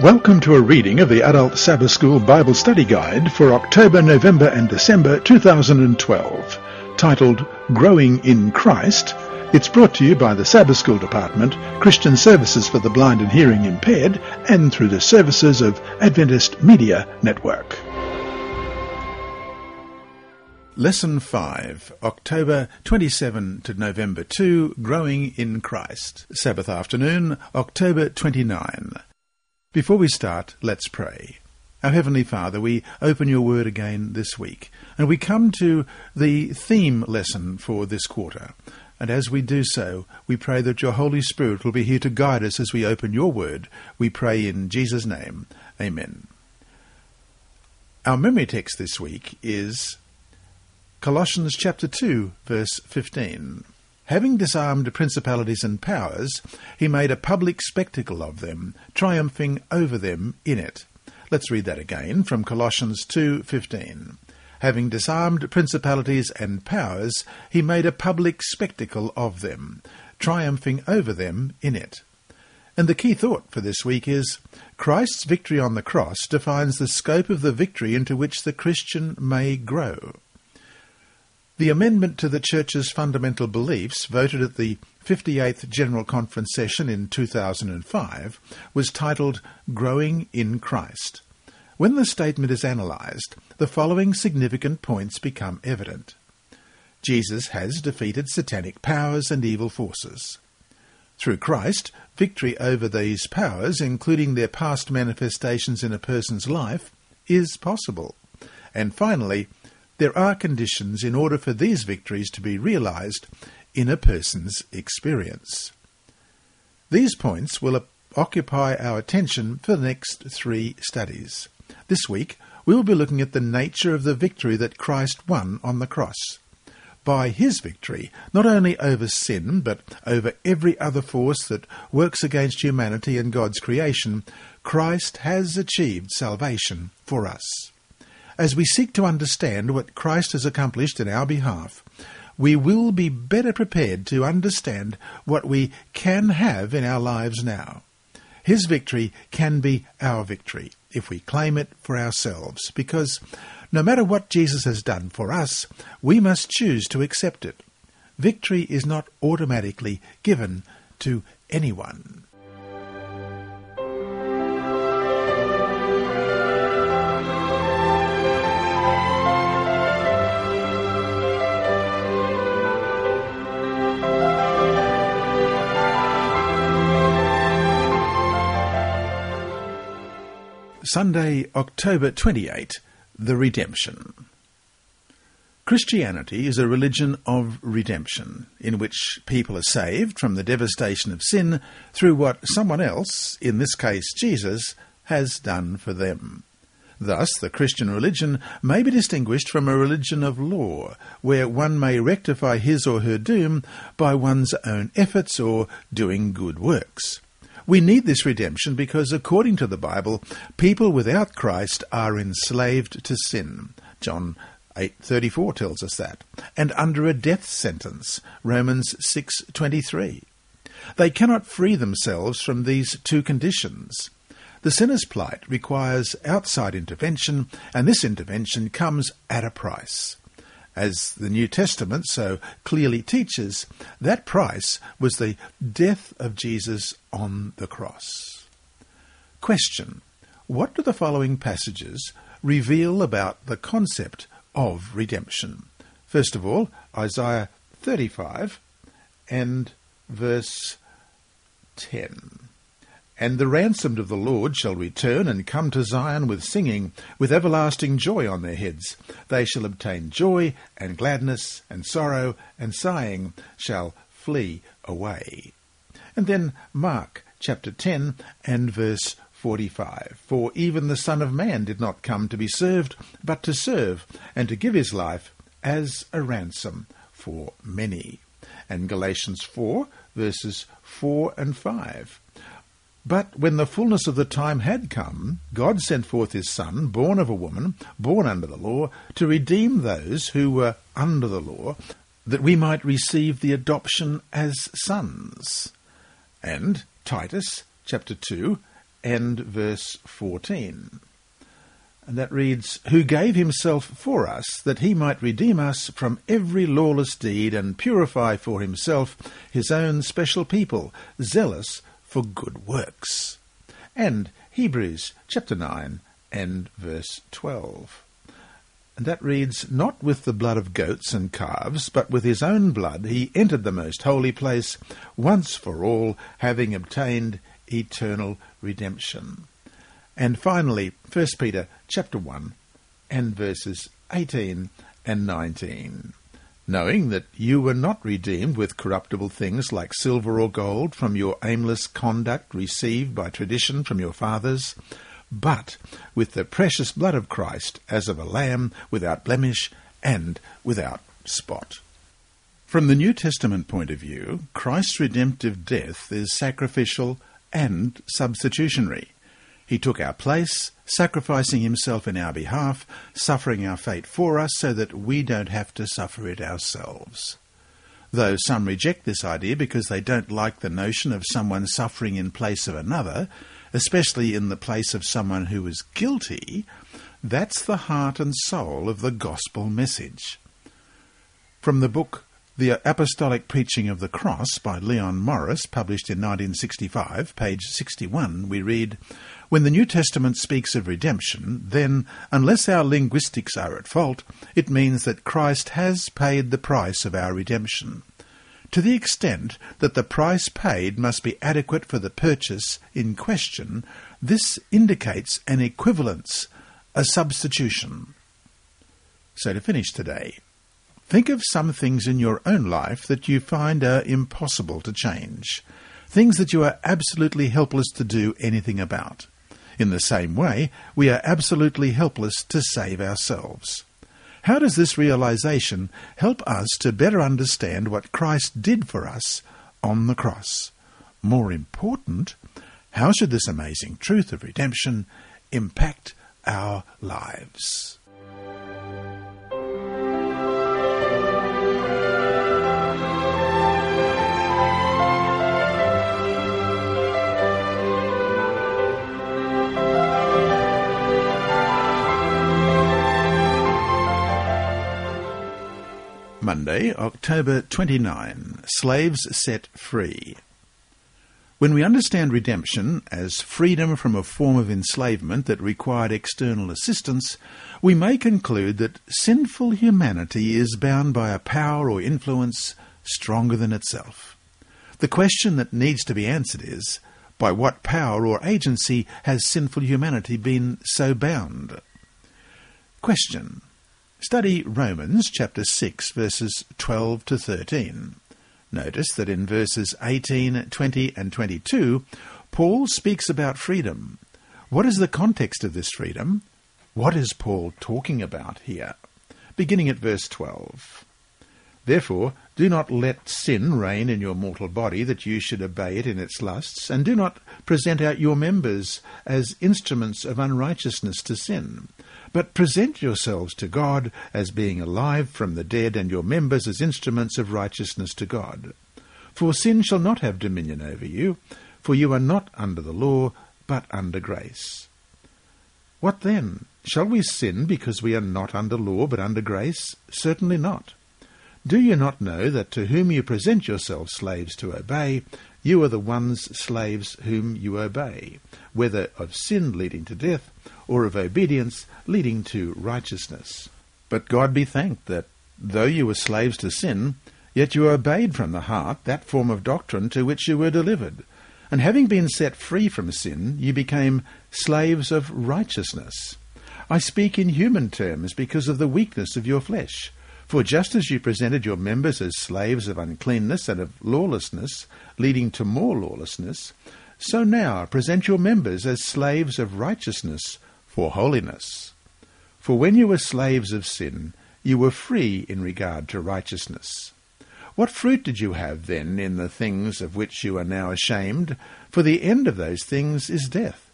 Welcome to a reading of the Adult Sabbath School Bible Study Guide for October, November and December 2012, titled Growing in Christ. It's brought to you by the Sabbath School Department, Christian Services for the Blind and Hearing Impaired, and through the services of Adventist Media Network. Lesson 5, October 27 to November 2, Growing in Christ. Sabbath afternoon, October 29. Before we start, let's pray. Our Heavenly Father, we open your word again this week, and we come to the theme lesson for this quarter. And as we do so, we pray that your Holy Spirit will be here to guide us as we open your word. We pray in Jesus' name. Amen. Our memory text this week is Colossians chapter 2, verse 15. Having disarmed principalities and powers, he made a public spectacle of them, triumphing over them in it. Let's read that again from Colossians 2:15. Having disarmed principalities and powers, he made a public spectacle of them, triumphing over them in it. And the key thought for this week is Christ's victory on the cross defines the scope of the victory into which the Christian may grow. The amendment to the Church's fundamental beliefs, voted at the 58th General Conference session in 2005, was titled Growing in Christ. When the statement is analysed, the following significant points become evident. Jesus has defeated satanic powers and evil forces. Through Christ, victory over these powers, including their past manifestations in a person's life, is possible. And finally, there are conditions in order for these victories to be realized in a person's experience. These points will occupy our attention for the next three studies. This week, we will be looking at the nature of the victory that Christ won on the cross. By his victory, not only over sin, but over every other force that works against humanity and God's creation, Christ has achieved salvation for us. As we seek to understand what Christ has accomplished in our behalf, we will be better prepared to understand what we can have in our lives now. His victory can be our victory if we claim it for ourselves, because no matter what Jesus has done for us, we must choose to accept it. Victory is not automatically given to anyone. Sunday, October 28, The Redemption. Christianity is a religion of redemption, in which people are saved from the devastation of sin through what someone else, in this case Jesus, has done for them. Thus, the Christian religion may be distinguished from a religion of law, where one may rectify his or her doom by one's own efforts or doing good works. We need this redemption because, according to the Bible, people without Christ are enslaved to sin. John 8:34 tells us that, and under a death sentence. Romans 6:23. They cannot free themselves from these two conditions. The sinner's plight requires outside intervention, and this intervention comes at a price as the New Testament so clearly teaches, that price was the death of Jesus on the cross. Question What do the following passages reveal about the concept of redemption? First of all, Isaiah 35 and verse 10. And the ransomed of the Lord shall return and come to Zion with singing, with everlasting joy on their heads. They shall obtain joy and gladness, and sorrow and sighing shall flee away. And then Mark chapter 10 and verse 45. For even the Son of Man did not come to be served, but to serve, and to give his life as a ransom for many. And Galatians 4 verses 4 and 5. But when the fullness of the time had come, God sent forth his Son, born of a woman, born under the law, to redeem those who were under the law, that we might receive the adoption as sons. And Titus chapter 2 and verse 14. And that reads, Who gave himself for us, that he might redeem us from every lawless deed, and purify for himself his own special people, zealous for good works. And Hebrews chapter 9 and verse 12. And that reads, Not with the blood of goats and calves, but with his own blood he entered the most holy place, once for all, having obtained eternal redemption. And finally, 1 Peter chapter 1 and verses 18 and 19. Knowing that you were not redeemed with corruptible things like silver or gold from your aimless conduct received by tradition from your fathers, but with the precious blood of Christ as of a lamb without blemish and without spot. From the New Testament point of view, Christ's redemptive death is sacrificial and substitutionary. He took our place, sacrificing himself in our behalf, suffering our fate for us so that we don't have to suffer it ourselves. Though some reject this idea because they don't like the notion of someone suffering in place of another, especially in the place of someone who is guilty, that's the heart and soul of the gospel message. From the book The Apostolic Preaching of the Cross by Leon Morris, published in 1965, page 61, we read, when the New Testament speaks of redemption, then, unless our linguistics are at fault, it means that Christ has paid the price of our redemption. To the extent that the price paid must be adequate for the purchase in question, this indicates an equivalence, a substitution. So to finish today, think of some things in your own life that you find are impossible to change, things that you are absolutely helpless to do anything about. In the same way, we are absolutely helpless to save ourselves. How does this realization help us to better understand what Christ did for us on the cross? More important, how should this amazing truth of redemption impact our lives? Monday, October 29. Slaves set free. When we understand redemption as freedom from a form of enslavement that required external assistance, we may conclude that sinful humanity is bound by a power or influence stronger than itself. The question that needs to be answered is, by what power or agency has sinful humanity been so bound? Question. Study Romans chapter 6 verses 12 to 13. Notice that in verses 18, 20 and 22, Paul speaks about freedom. What is the context of this freedom? What is Paul talking about here? Beginning at verse 12. Therefore, do not let sin reign in your mortal body, that you should obey it in its lusts, and do not present out your members as instruments of unrighteousness to sin but present yourselves to God as being alive from the dead, and your members as instruments of righteousness to God. For sin shall not have dominion over you, for you are not under the law, but under grace. What then? Shall we sin because we are not under law, but under grace? Certainly not. Do you not know that to whom you present yourselves slaves to obey, you are the ones slaves whom you obey, whether of sin leading to death, or of obedience leading to righteousness. But God be thanked that, though you were slaves to sin, yet you obeyed from the heart that form of doctrine to which you were delivered. And having been set free from sin, you became slaves of righteousness. I speak in human terms because of the weakness of your flesh. For just as you presented your members as slaves of uncleanness and of lawlessness, leading to more lawlessness, so now present your members as slaves of righteousness for holiness. For when you were slaves of sin, you were free in regard to righteousness. What fruit did you have then in the things of which you are now ashamed? For the end of those things is death.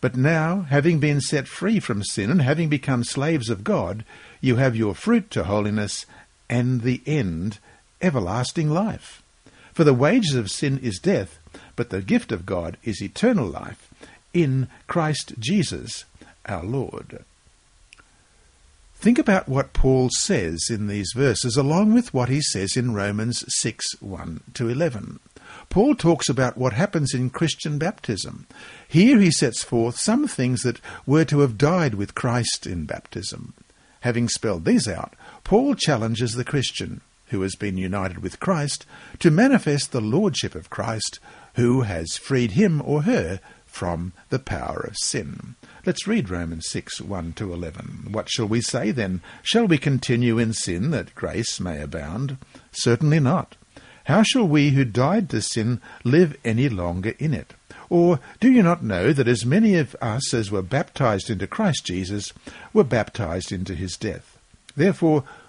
But now, having been set free from sin and having become slaves of God, you have your fruit to holiness and the end, everlasting life. For the wages of sin is death, but the gift of God is eternal life in Christ Jesus our Lord. Think about what Paul says in these verses, along with what he says in Romans 6 1 to 11. Paul talks about what happens in Christian baptism. Here he sets forth some things that were to have died with Christ in baptism. Having spelled these out, Paul challenges the Christian, who has been united with Christ, to manifest the lordship of Christ, who has freed him or her from the power of sin. Let's read Romans 6 1 to 11. What shall we say then? Shall we continue in sin that grace may abound? Certainly not. How shall we who died to sin live any longer in it? Or do you not know that as many of us as were baptized into Christ Jesus were baptized into his death? Therefore,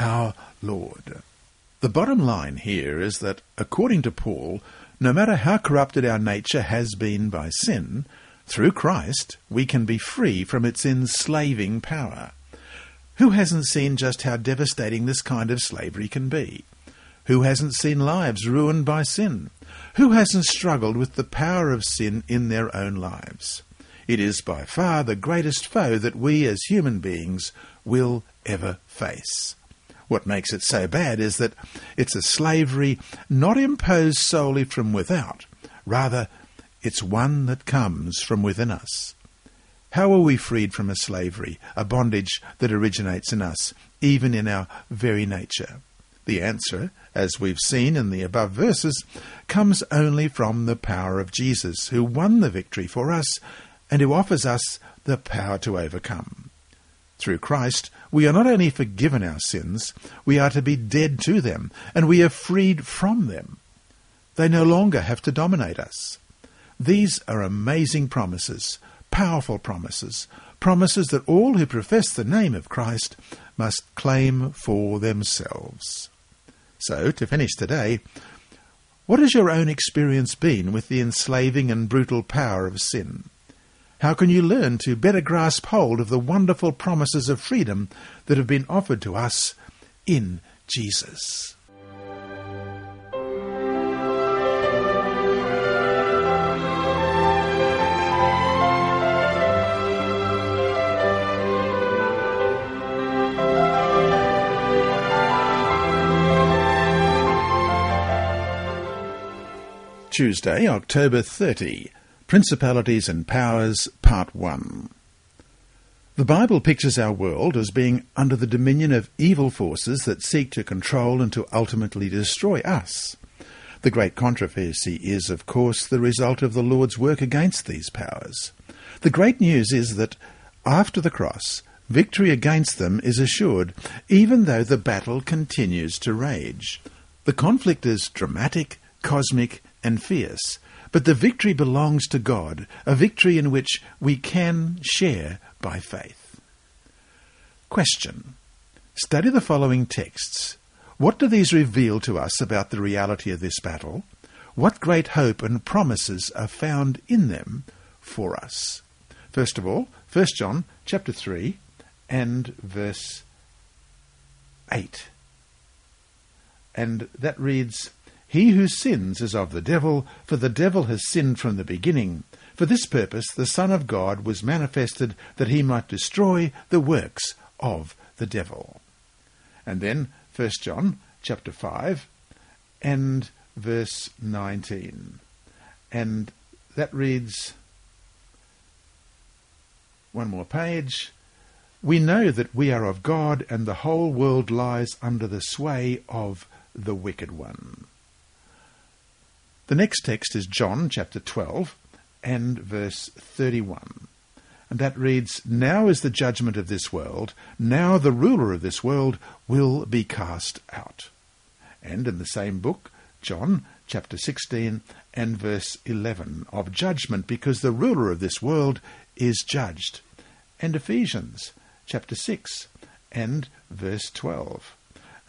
our Lord. The bottom line here is that, according to Paul, no matter how corrupted our nature has been by sin, through Christ we can be free from its enslaving power. Who hasn't seen just how devastating this kind of slavery can be? Who hasn't seen lives ruined by sin? Who hasn't struggled with the power of sin in their own lives? It is by far the greatest foe that we as human beings will ever face. What makes it so bad is that it's a slavery not imposed solely from without, rather, it's one that comes from within us. How are we freed from a slavery, a bondage that originates in us, even in our very nature? The answer, as we've seen in the above verses, comes only from the power of Jesus, who won the victory for us and who offers us the power to overcome. Through Christ, we are not only forgiven our sins, we are to be dead to them, and we are freed from them. They no longer have to dominate us. These are amazing promises powerful promises, promises that all who profess the name of Christ must claim for themselves. So, to finish today, what has your own experience been with the enslaving and brutal power of sin? How can you learn to better grasp hold of the wonderful promises of freedom that have been offered to us in Jesus? Tuesday, October 30. Principalities and Powers, Part 1. The Bible pictures our world as being under the dominion of evil forces that seek to control and to ultimately destroy us. The great controversy is, of course, the result of the Lord's work against these powers. The great news is that, after the cross, victory against them is assured, even though the battle continues to rage. The conflict is dramatic, cosmic, and fierce, but the victory belongs to God, a victory in which we can share by faith. Question. Study the following texts. What do these reveal to us about the reality of this battle? What great hope and promises are found in them for us? First of all, 1 John chapter 3 and verse 8. And that reads, he who sins is of the devil, for the devil has sinned from the beginning. For this purpose the Son of God was manifested that he might destroy the works of the devil. And then 1 John chapter 5 and verse 19. And that reads one more page. We know that we are of God and the whole world lies under the sway of the wicked one. The next text is John chapter 12 and verse 31. And that reads, Now is the judgment of this world, now the ruler of this world will be cast out. And in the same book, John chapter 16 and verse 11, of judgment, because the ruler of this world is judged. And Ephesians chapter 6 and verse 12.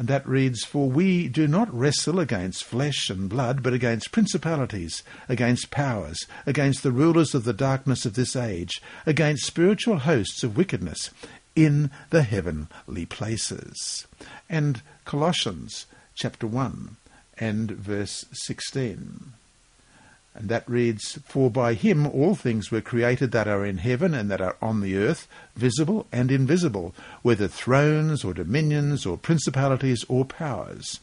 And that reads, For we do not wrestle against flesh and blood, but against principalities, against powers, against the rulers of the darkness of this age, against spiritual hosts of wickedness in the heavenly places. And Colossians chapter 1 and verse 16. And that reads, For by him all things were created that are in heaven and that are on the earth, visible and invisible, whether thrones or dominions or principalities or powers.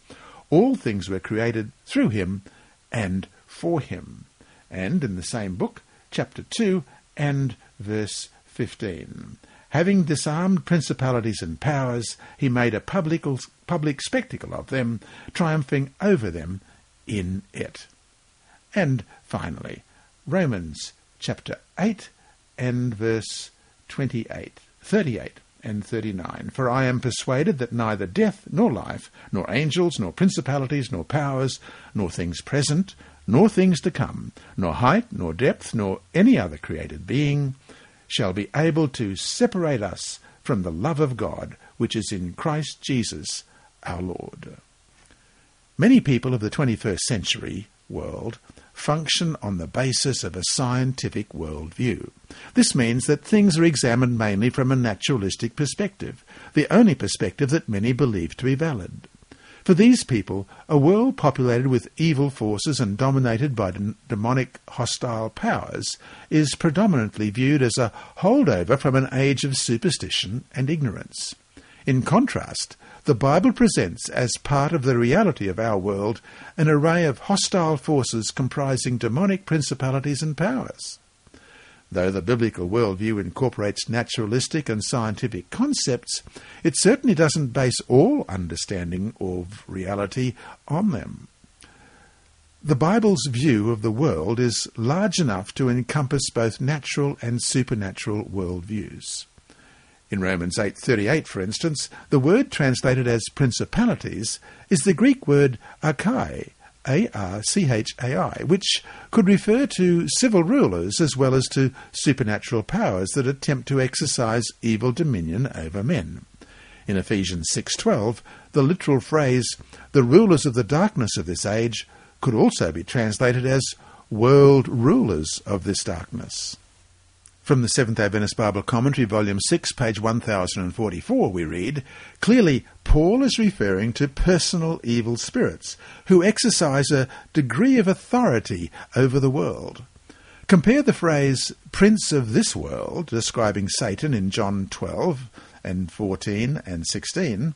All things were created through him and for him. And in the same book, chapter 2 and verse 15. Having disarmed principalities and powers, he made a public, public spectacle of them, triumphing over them in it. And finally, Romans chapter 8 and verse 28, 38 and 39. For I am persuaded that neither death nor life, nor angels, nor principalities, nor powers, nor things present, nor things to come, nor height, nor depth, nor any other created being, shall be able to separate us from the love of God which is in Christ Jesus our Lord. Many people of the 21st century world function on the basis of a scientific worldview. This means that things are examined mainly from a naturalistic perspective, the only perspective that many believe to be valid. For these people, a world populated with evil forces and dominated by demonic hostile powers is predominantly viewed as a holdover from an age of superstition and ignorance. In contrast, the Bible presents as part of the reality of our world an array of hostile forces comprising demonic principalities and powers. Though the biblical worldview incorporates naturalistic and scientific concepts, it certainly doesn't base all understanding of reality on them. The Bible's view of the world is large enough to encompass both natural and supernatural worldviews. In Romans 8:38, for instance, the word translated as principalities is the Greek word archai, A-R-C-H-A-I, which could refer to civil rulers as well as to supernatural powers that attempt to exercise evil dominion over men. In Ephesians 6:12, the literal phrase the rulers of the darkness of this age could also be translated as world rulers of this darkness. From the Seventh day Adventist Bible Commentary, Volume 6, page 1044, we read Clearly, Paul is referring to personal evil spirits who exercise a degree of authority over the world. Compare the phrase prince of this world, describing Satan in John 12 and 14 and 16.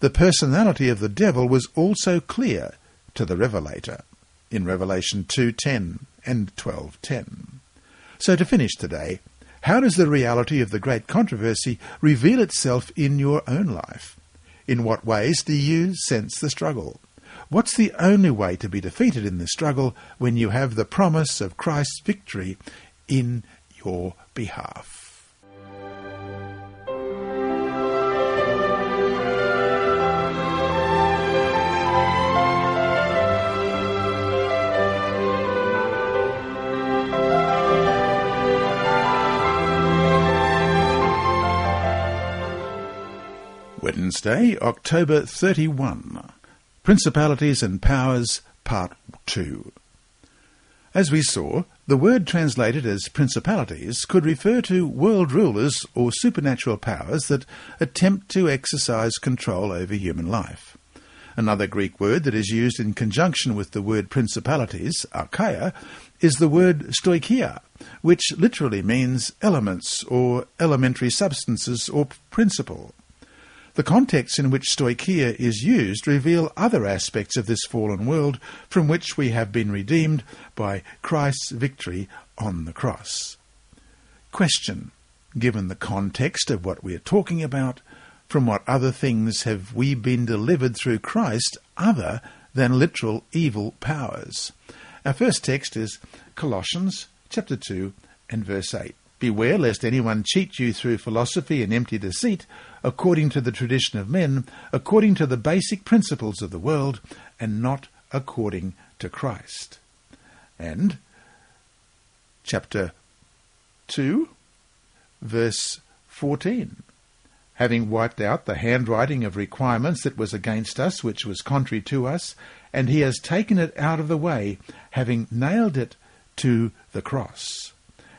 The personality of the devil was also clear to the revelator in Revelation 2:10 and 12:10. So to finish today, how does the reality of the great controversy reveal itself in your own life? In what ways do you sense the struggle? What's the only way to be defeated in the struggle when you have the promise of Christ's victory in your behalf? Wednesday, October 31. Principalities and Powers, Part 2. As we saw, the word translated as principalities could refer to world rulers or supernatural powers that attempt to exercise control over human life. Another Greek word that is used in conjunction with the word principalities, archai, is the word stoicheia, which literally means elements or elementary substances or principle. The contexts in which stoicheia is used reveal other aspects of this fallen world from which we have been redeemed by Christ's victory on the cross. Question. given the context of what we are talking about, from what other things have we been delivered through Christ other than literal evil powers? Our first text is Colossians chapter 2 and verse 8. Beware lest anyone cheat you through philosophy and empty deceit, according to the tradition of men, according to the basic principles of the world, and not according to Christ. And chapter 2, verse 14. Having wiped out the handwriting of requirements that was against us, which was contrary to us, and he has taken it out of the way, having nailed it to the cross.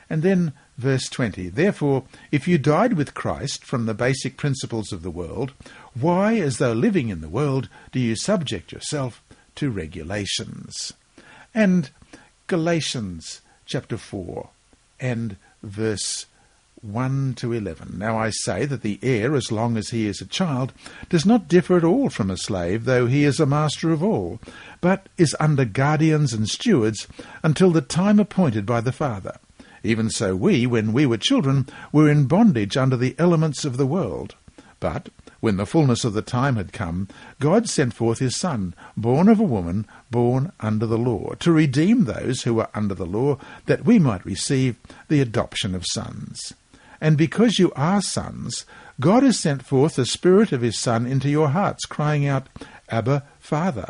And then verse 20. Therefore, if you died with Christ from the basic principles of the world, why, as though living in the world, do you subject yourself to regulations? And Galatians chapter 4 and verse 1 to 11. Now I say that the heir, as long as he is a child, does not differ at all from a slave, though he is a master of all, but is under guardians and stewards until the time appointed by the father. Even so we, when we were children, were in bondage under the elements of the world. But when the fullness of the time had come, God sent forth his Son, born of a woman, born under the law, to redeem those who were under the law, that we might receive the adoption of sons. And because you are sons, God has sent forth the Spirit of his Son into your hearts, crying out, Abba, Father.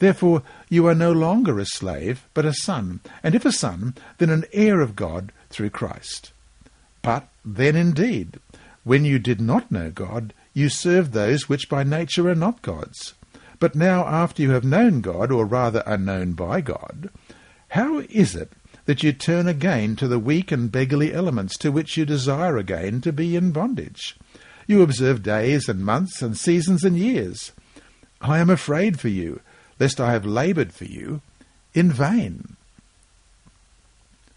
Therefore you are no longer a slave, but a son, and if a son, then an heir of God through Christ. But then indeed, when you did not know God, you served those which by nature are not gods. But now, after you have known God, or rather are known by God, how is it that you turn again to the weak and beggarly elements to which you desire again to be in bondage? You observe days and months and seasons and years. I am afraid for you, lest I have laboured for you in vain.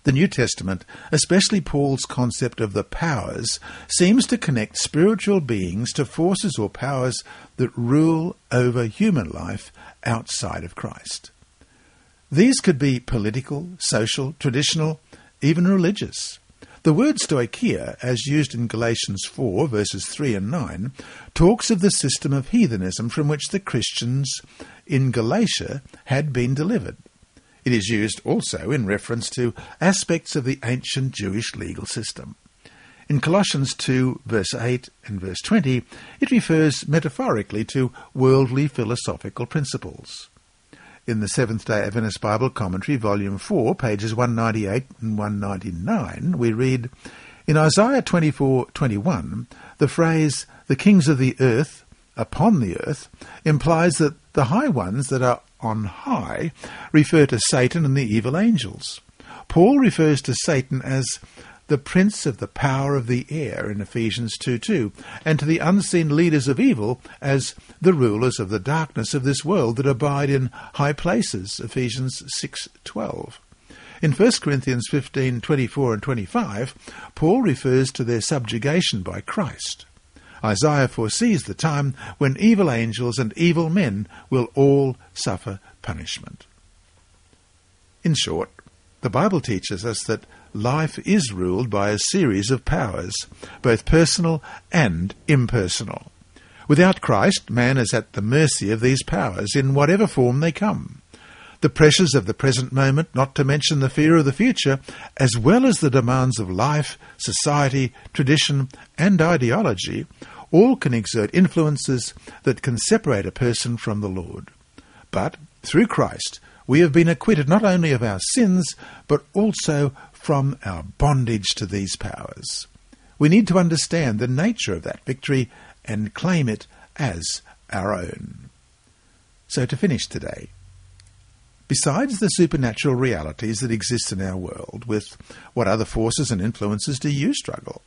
The New Testament, especially Paul's concept of the powers, seems to connect spiritual beings to forces or powers that rule over human life outside of Christ. These could be political, social, traditional, even religious. The word stoicheia, as used in Galatians 4 verses 3 and 9, talks of the system of heathenism from which the Christians in Galatia had been delivered. It is used also in reference to aspects of the ancient Jewish legal system. In Colossians 2, verse 8 and verse 20, it refers metaphorically to worldly philosophical principles. In the Seventh day Adventist Bible Commentary, Volume 4, pages 198 and 199, we read, In Isaiah 24:21, the phrase, the kings of the earth, upon the earth, implies that the high ones that are on high refer to Satan and the evil angels. Paul refers to Satan as the prince of the power of the air in Ephesians 2:2, and to the unseen leaders of evil as the rulers of the darkness of this world that abide in high places, Ephesians 6:12. In 1 Corinthians 15:24 and 25, Paul refers to their subjugation by Christ. Isaiah foresees the time when evil angels and evil men will all suffer punishment. In short, the Bible teaches us that life is ruled by a series of powers, both personal and impersonal. Without Christ, man is at the mercy of these powers in whatever form they come. The pressures of the present moment, not to mention the fear of the future, as well as the demands of life, society, tradition, and ideology, all can exert influences that can separate a person from the Lord. But, through Christ, we have been acquitted not only of our sins, but also from our bondage to these powers. We need to understand the nature of that victory and claim it as our own. So, to finish today, besides the supernatural realities that exist in our world, with what other forces and influences do you struggle?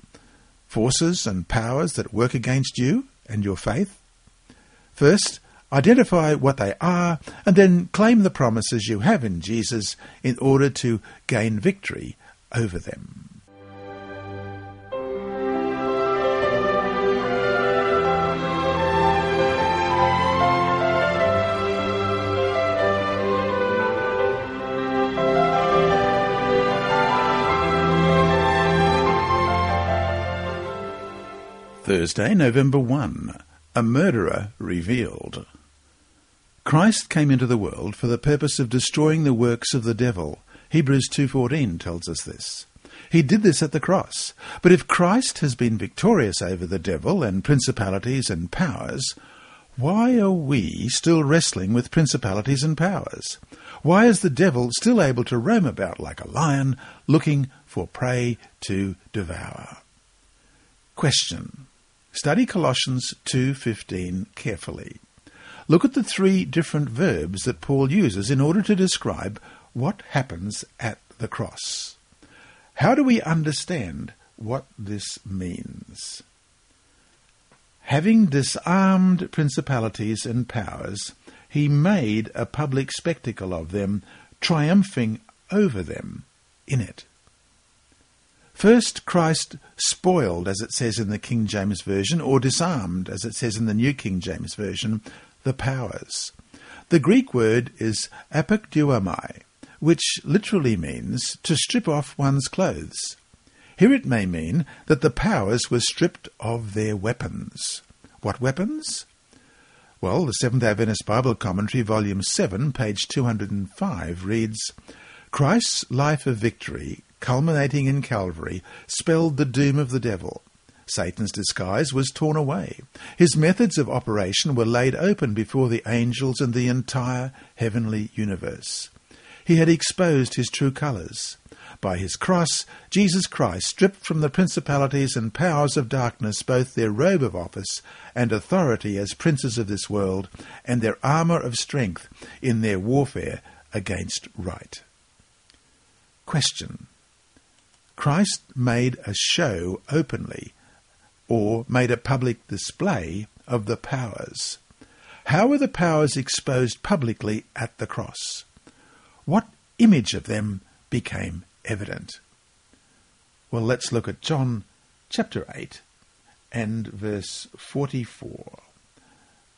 forces and powers that work against you and your faith? First, identify what they are and then claim the promises you have in Jesus in order to gain victory over them. Thursday, November 1. A murderer revealed. Christ came into the world for the purpose of destroying the works of the devil. Hebrews 2:14 tells us this. He did this at the cross. But if Christ has been victorious over the devil and principalities and powers, why are we still wrestling with principalities and powers? Why is the devil still able to roam about like a lion, looking for prey to devour? Question. Study Colossians 2:15 carefully. Look at the three different verbs that Paul uses in order to describe what happens at the cross. How do we understand what this means? Having disarmed principalities and powers, he made a public spectacle of them, triumphing over them in it. First, Christ spoiled, as it says in the King James Version, or disarmed, as it says in the New King James Version, the powers. The Greek word is apekduomai, which literally means to strip off one's clothes. Here it may mean that the powers were stripped of their weapons. What weapons? Well, the Seventh Adventist Bible Commentary, Volume 7, page 205, reads Christ's life of victory culminating in Calvary, spelled the doom of the devil. Satan's disguise was torn away. His methods of operation were laid open before the angels and the entire heavenly universe. He had exposed his true colours. By his cross, Jesus Christ stripped from the principalities and powers of darkness both their robe of office and authority as princes of this world, and their armour of strength in their warfare against right. Question. Christ made a show openly, or made a public display of the powers. How were the powers exposed publicly at the cross? What image of them became evident? Well, let's look at John chapter 8 and verse 44.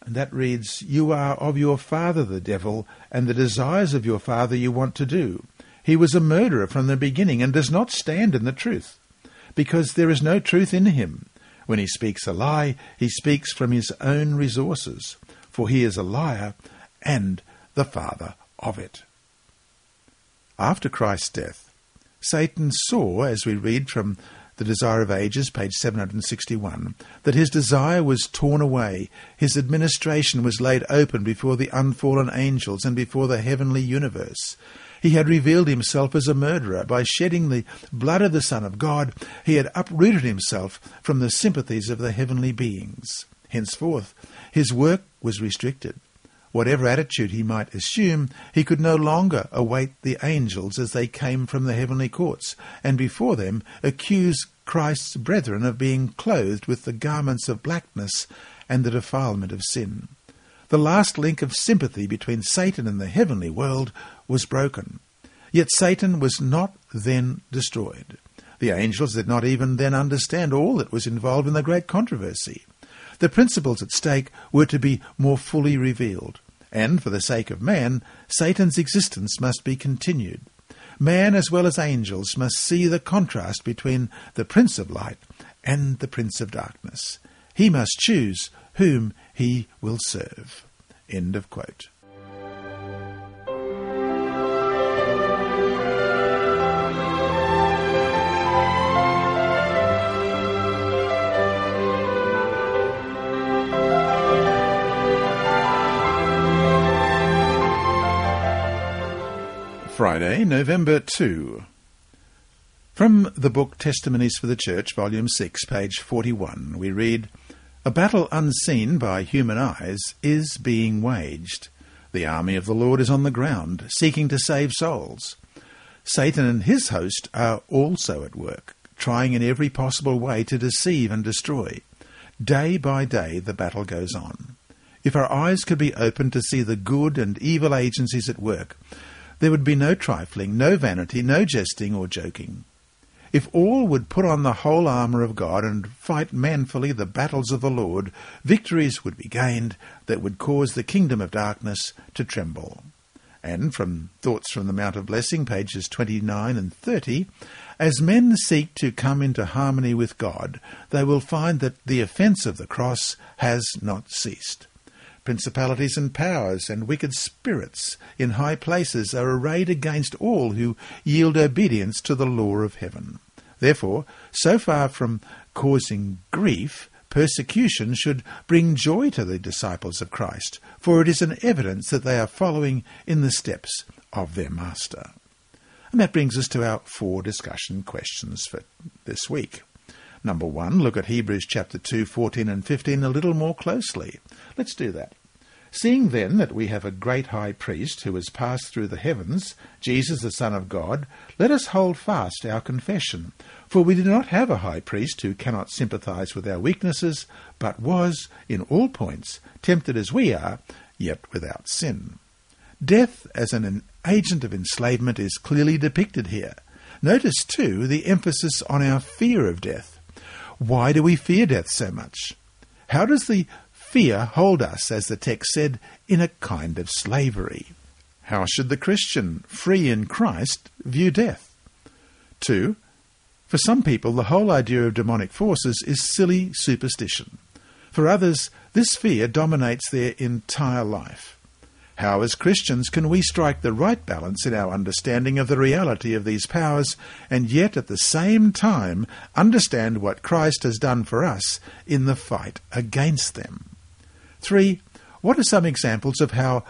And that reads, You are of your father the devil, and the desires of your father you want to do. He was a murderer from the beginning and does not stand in the truth, because there is no truth in him. When he speaks a lie, he speaks from his own resources, for he is a liar and the father of it. After Christ's death, Satan saw, as we read from the Desire of Ages, page 761, that his desire was torn away, his administration was laid open before the unfallen angels and before the heavenly universe. He had revealed himself as a murderer. By shedding the blood of the Son of God, he had uprooted himself from the sympathies of the heavenly beings. Henceforth, his work was restricted. Whatever attitude he might assume, he could no longer await the angels as they came from the heavenly courts, and before them accuse Christ's brethren of being clothed with the garments of blackness and the defilement of sin. The last link of sympathy between Satan and the heavenly world was broken. Yet Satan was not then destroyed. The angels did not even then understand all that was involved in the great controversy. The principles at stake were to be more fully revealed, and for the sake of man, Satan's existence must be continued. Man as well as angels must see the contrast between the Prince of Light and the Prince of Darkness. He must choose whom he will serve. End of quote. Friday, November 2. From the book Testimonies for the Church, Volume 6, page 41, we read, A battle unseen by human eyes is being waged. The army of the Lord is on the ground, seeking to save souls. Satan and his host are also at work, trying in every possible way to deceive and destroy. Day by day the battle goes on. If our eyes could be opened to see the good and evil agencies at work, there would be no trifling, no vanity, no jesting or joking. If all would put on the whole armour of God and fight manfully the battles of the Lord, victories would be gained that would cause the kingdom of darkness to tremble. And from Thoughts from the Mount of Blessing, pages 29 and 30, as men seek to come into harmony with God, they will find that the offence of the cross has not ceased. Principalities and powers and wicked spirits in high places are arrayed against all who yield obedience to the law of heaven. Therefore, so far from causing grief, persecution should bring joy to the disciples of Christ, for it is an evidence that they are following in the steps of their Master. And that brings us to our four discussion questions for this week. Number one, look at Hebrews chapter 2, 14 and 15 a little more closely. Let's do that. Seeing then that we have a great high priest who has passed through the heavens, Jesus the Son of God, let us hold fast our confession. For we do not have a high priest who cannot sympathize with our weaknesses, but was, in all points, tempted as we are, yet without sin. Death as an agent of enslavement is clearly depicted here. Notice, too, the emphasis on our fear of death. Why do we fear death so much? How does the fear hold us, as the text said, in a kind of slavery? How should the Christian, free in Christ, view death? 2. For some people, the whole idea of demonic forces is silly superstition. For others, this fear dominates their entire life. How, as Christians, can we strike the right balance in our understanding of the reality of these powers and yet at the same time understand what Christ has done for us in the fight against them? 3. What are some examples of how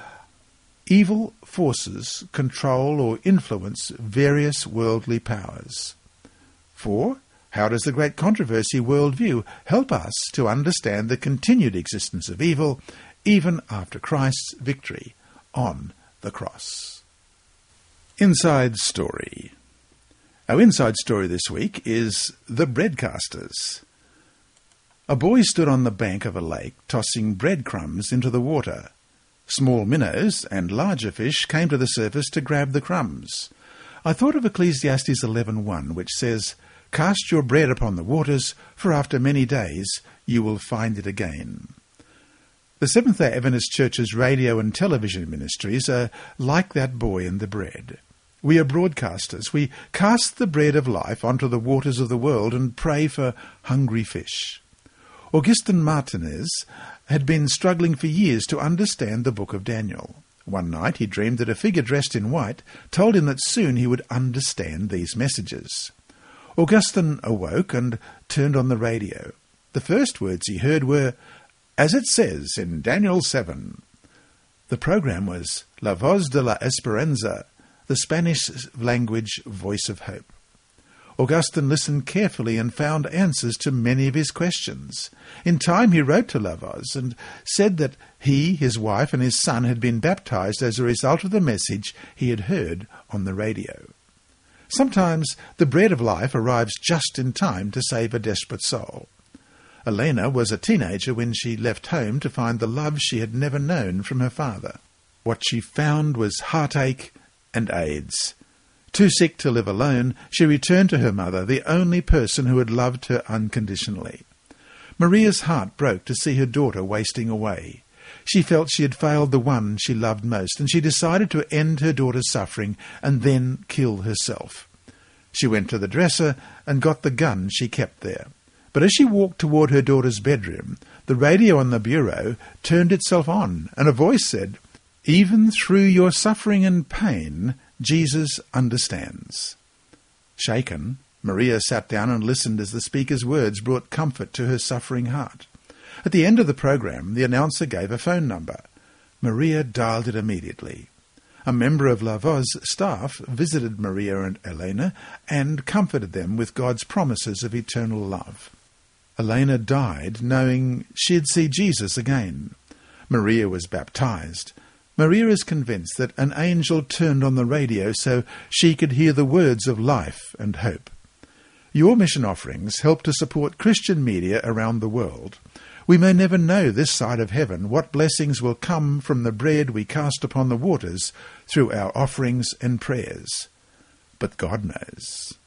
evil forces control or influence various worldly powers? 4. How does the great controversy worldview help us to understand the continued existence of evil even after Christ's victory on the cross. Inside Story. Our inside story this week is The Breadcasters. A boy stood on the bank of a lake tossing breadcrumbs into the water. Small minnows and larger fish came to the surface to grab the crumbs. I thought of Ecclesiastes 11.1, which says, Cast your bread upon the waters, for after many days you will find it again. The Seventh-day Adventist Church's radio and television ministries are like that boy and the bread. We are broadcasters. We cast the bread of life onto the waters of the world and pray for hungry fish. Augustin Martinez had been struggling for years to understand the book of Daniel. One night he dreamed that a figure dressed in white told him that soon he would understand these messages. Augustin awoke and turned on the radio. The first words he heard were, as it says in Daniel 7, the program was La Voz de la Esperanza, the Spanish language voice of hope. Augustine listened carefully and found answers to many of his questions. In time he wrote to La Voz and said that he, his wife, and his son had been baptized as a result of the message he had heard on the radio. Sometimes the bread of life arrives just in time to save a desperate soul. Elena was a teenager when she left home to find the love she had never known from her father. What she found was heartache and AIDS. Too sick to live alone, she returned to her mother, the only person who had loved her unconditionally. Maria's heart broke to see her daughter wasting away. She felt she had failed the one she loved most, and she decided to end her daughter's suffering and then kill herself. She went to the dresser and got the gun she kept there. But as she walked toward her daughter's bedroom, the radio on the bureau turned itself on, and a voice said, Even through your suffering and pain, Jesus understands. Shaken, Maria sat down and listened as the speaker's words brought comfort to her suffering heart. At the end of the program, the announcer gave a phone number. Maria dialed it immediately. A member of La Voz's staff visited Maria and Elena and comforted them with God's promises of eternal love. Elena died knowing she'd see Jesus again. Maria was baptized. Maria is convinced that an angel turned on the radio so she could hear the words of life and hope. Your mission offerings help to support Christian media around the world. We may never know this side of heaven what blessings will come from the bread we cast upon the waters through our offerings and prayers. But God knows.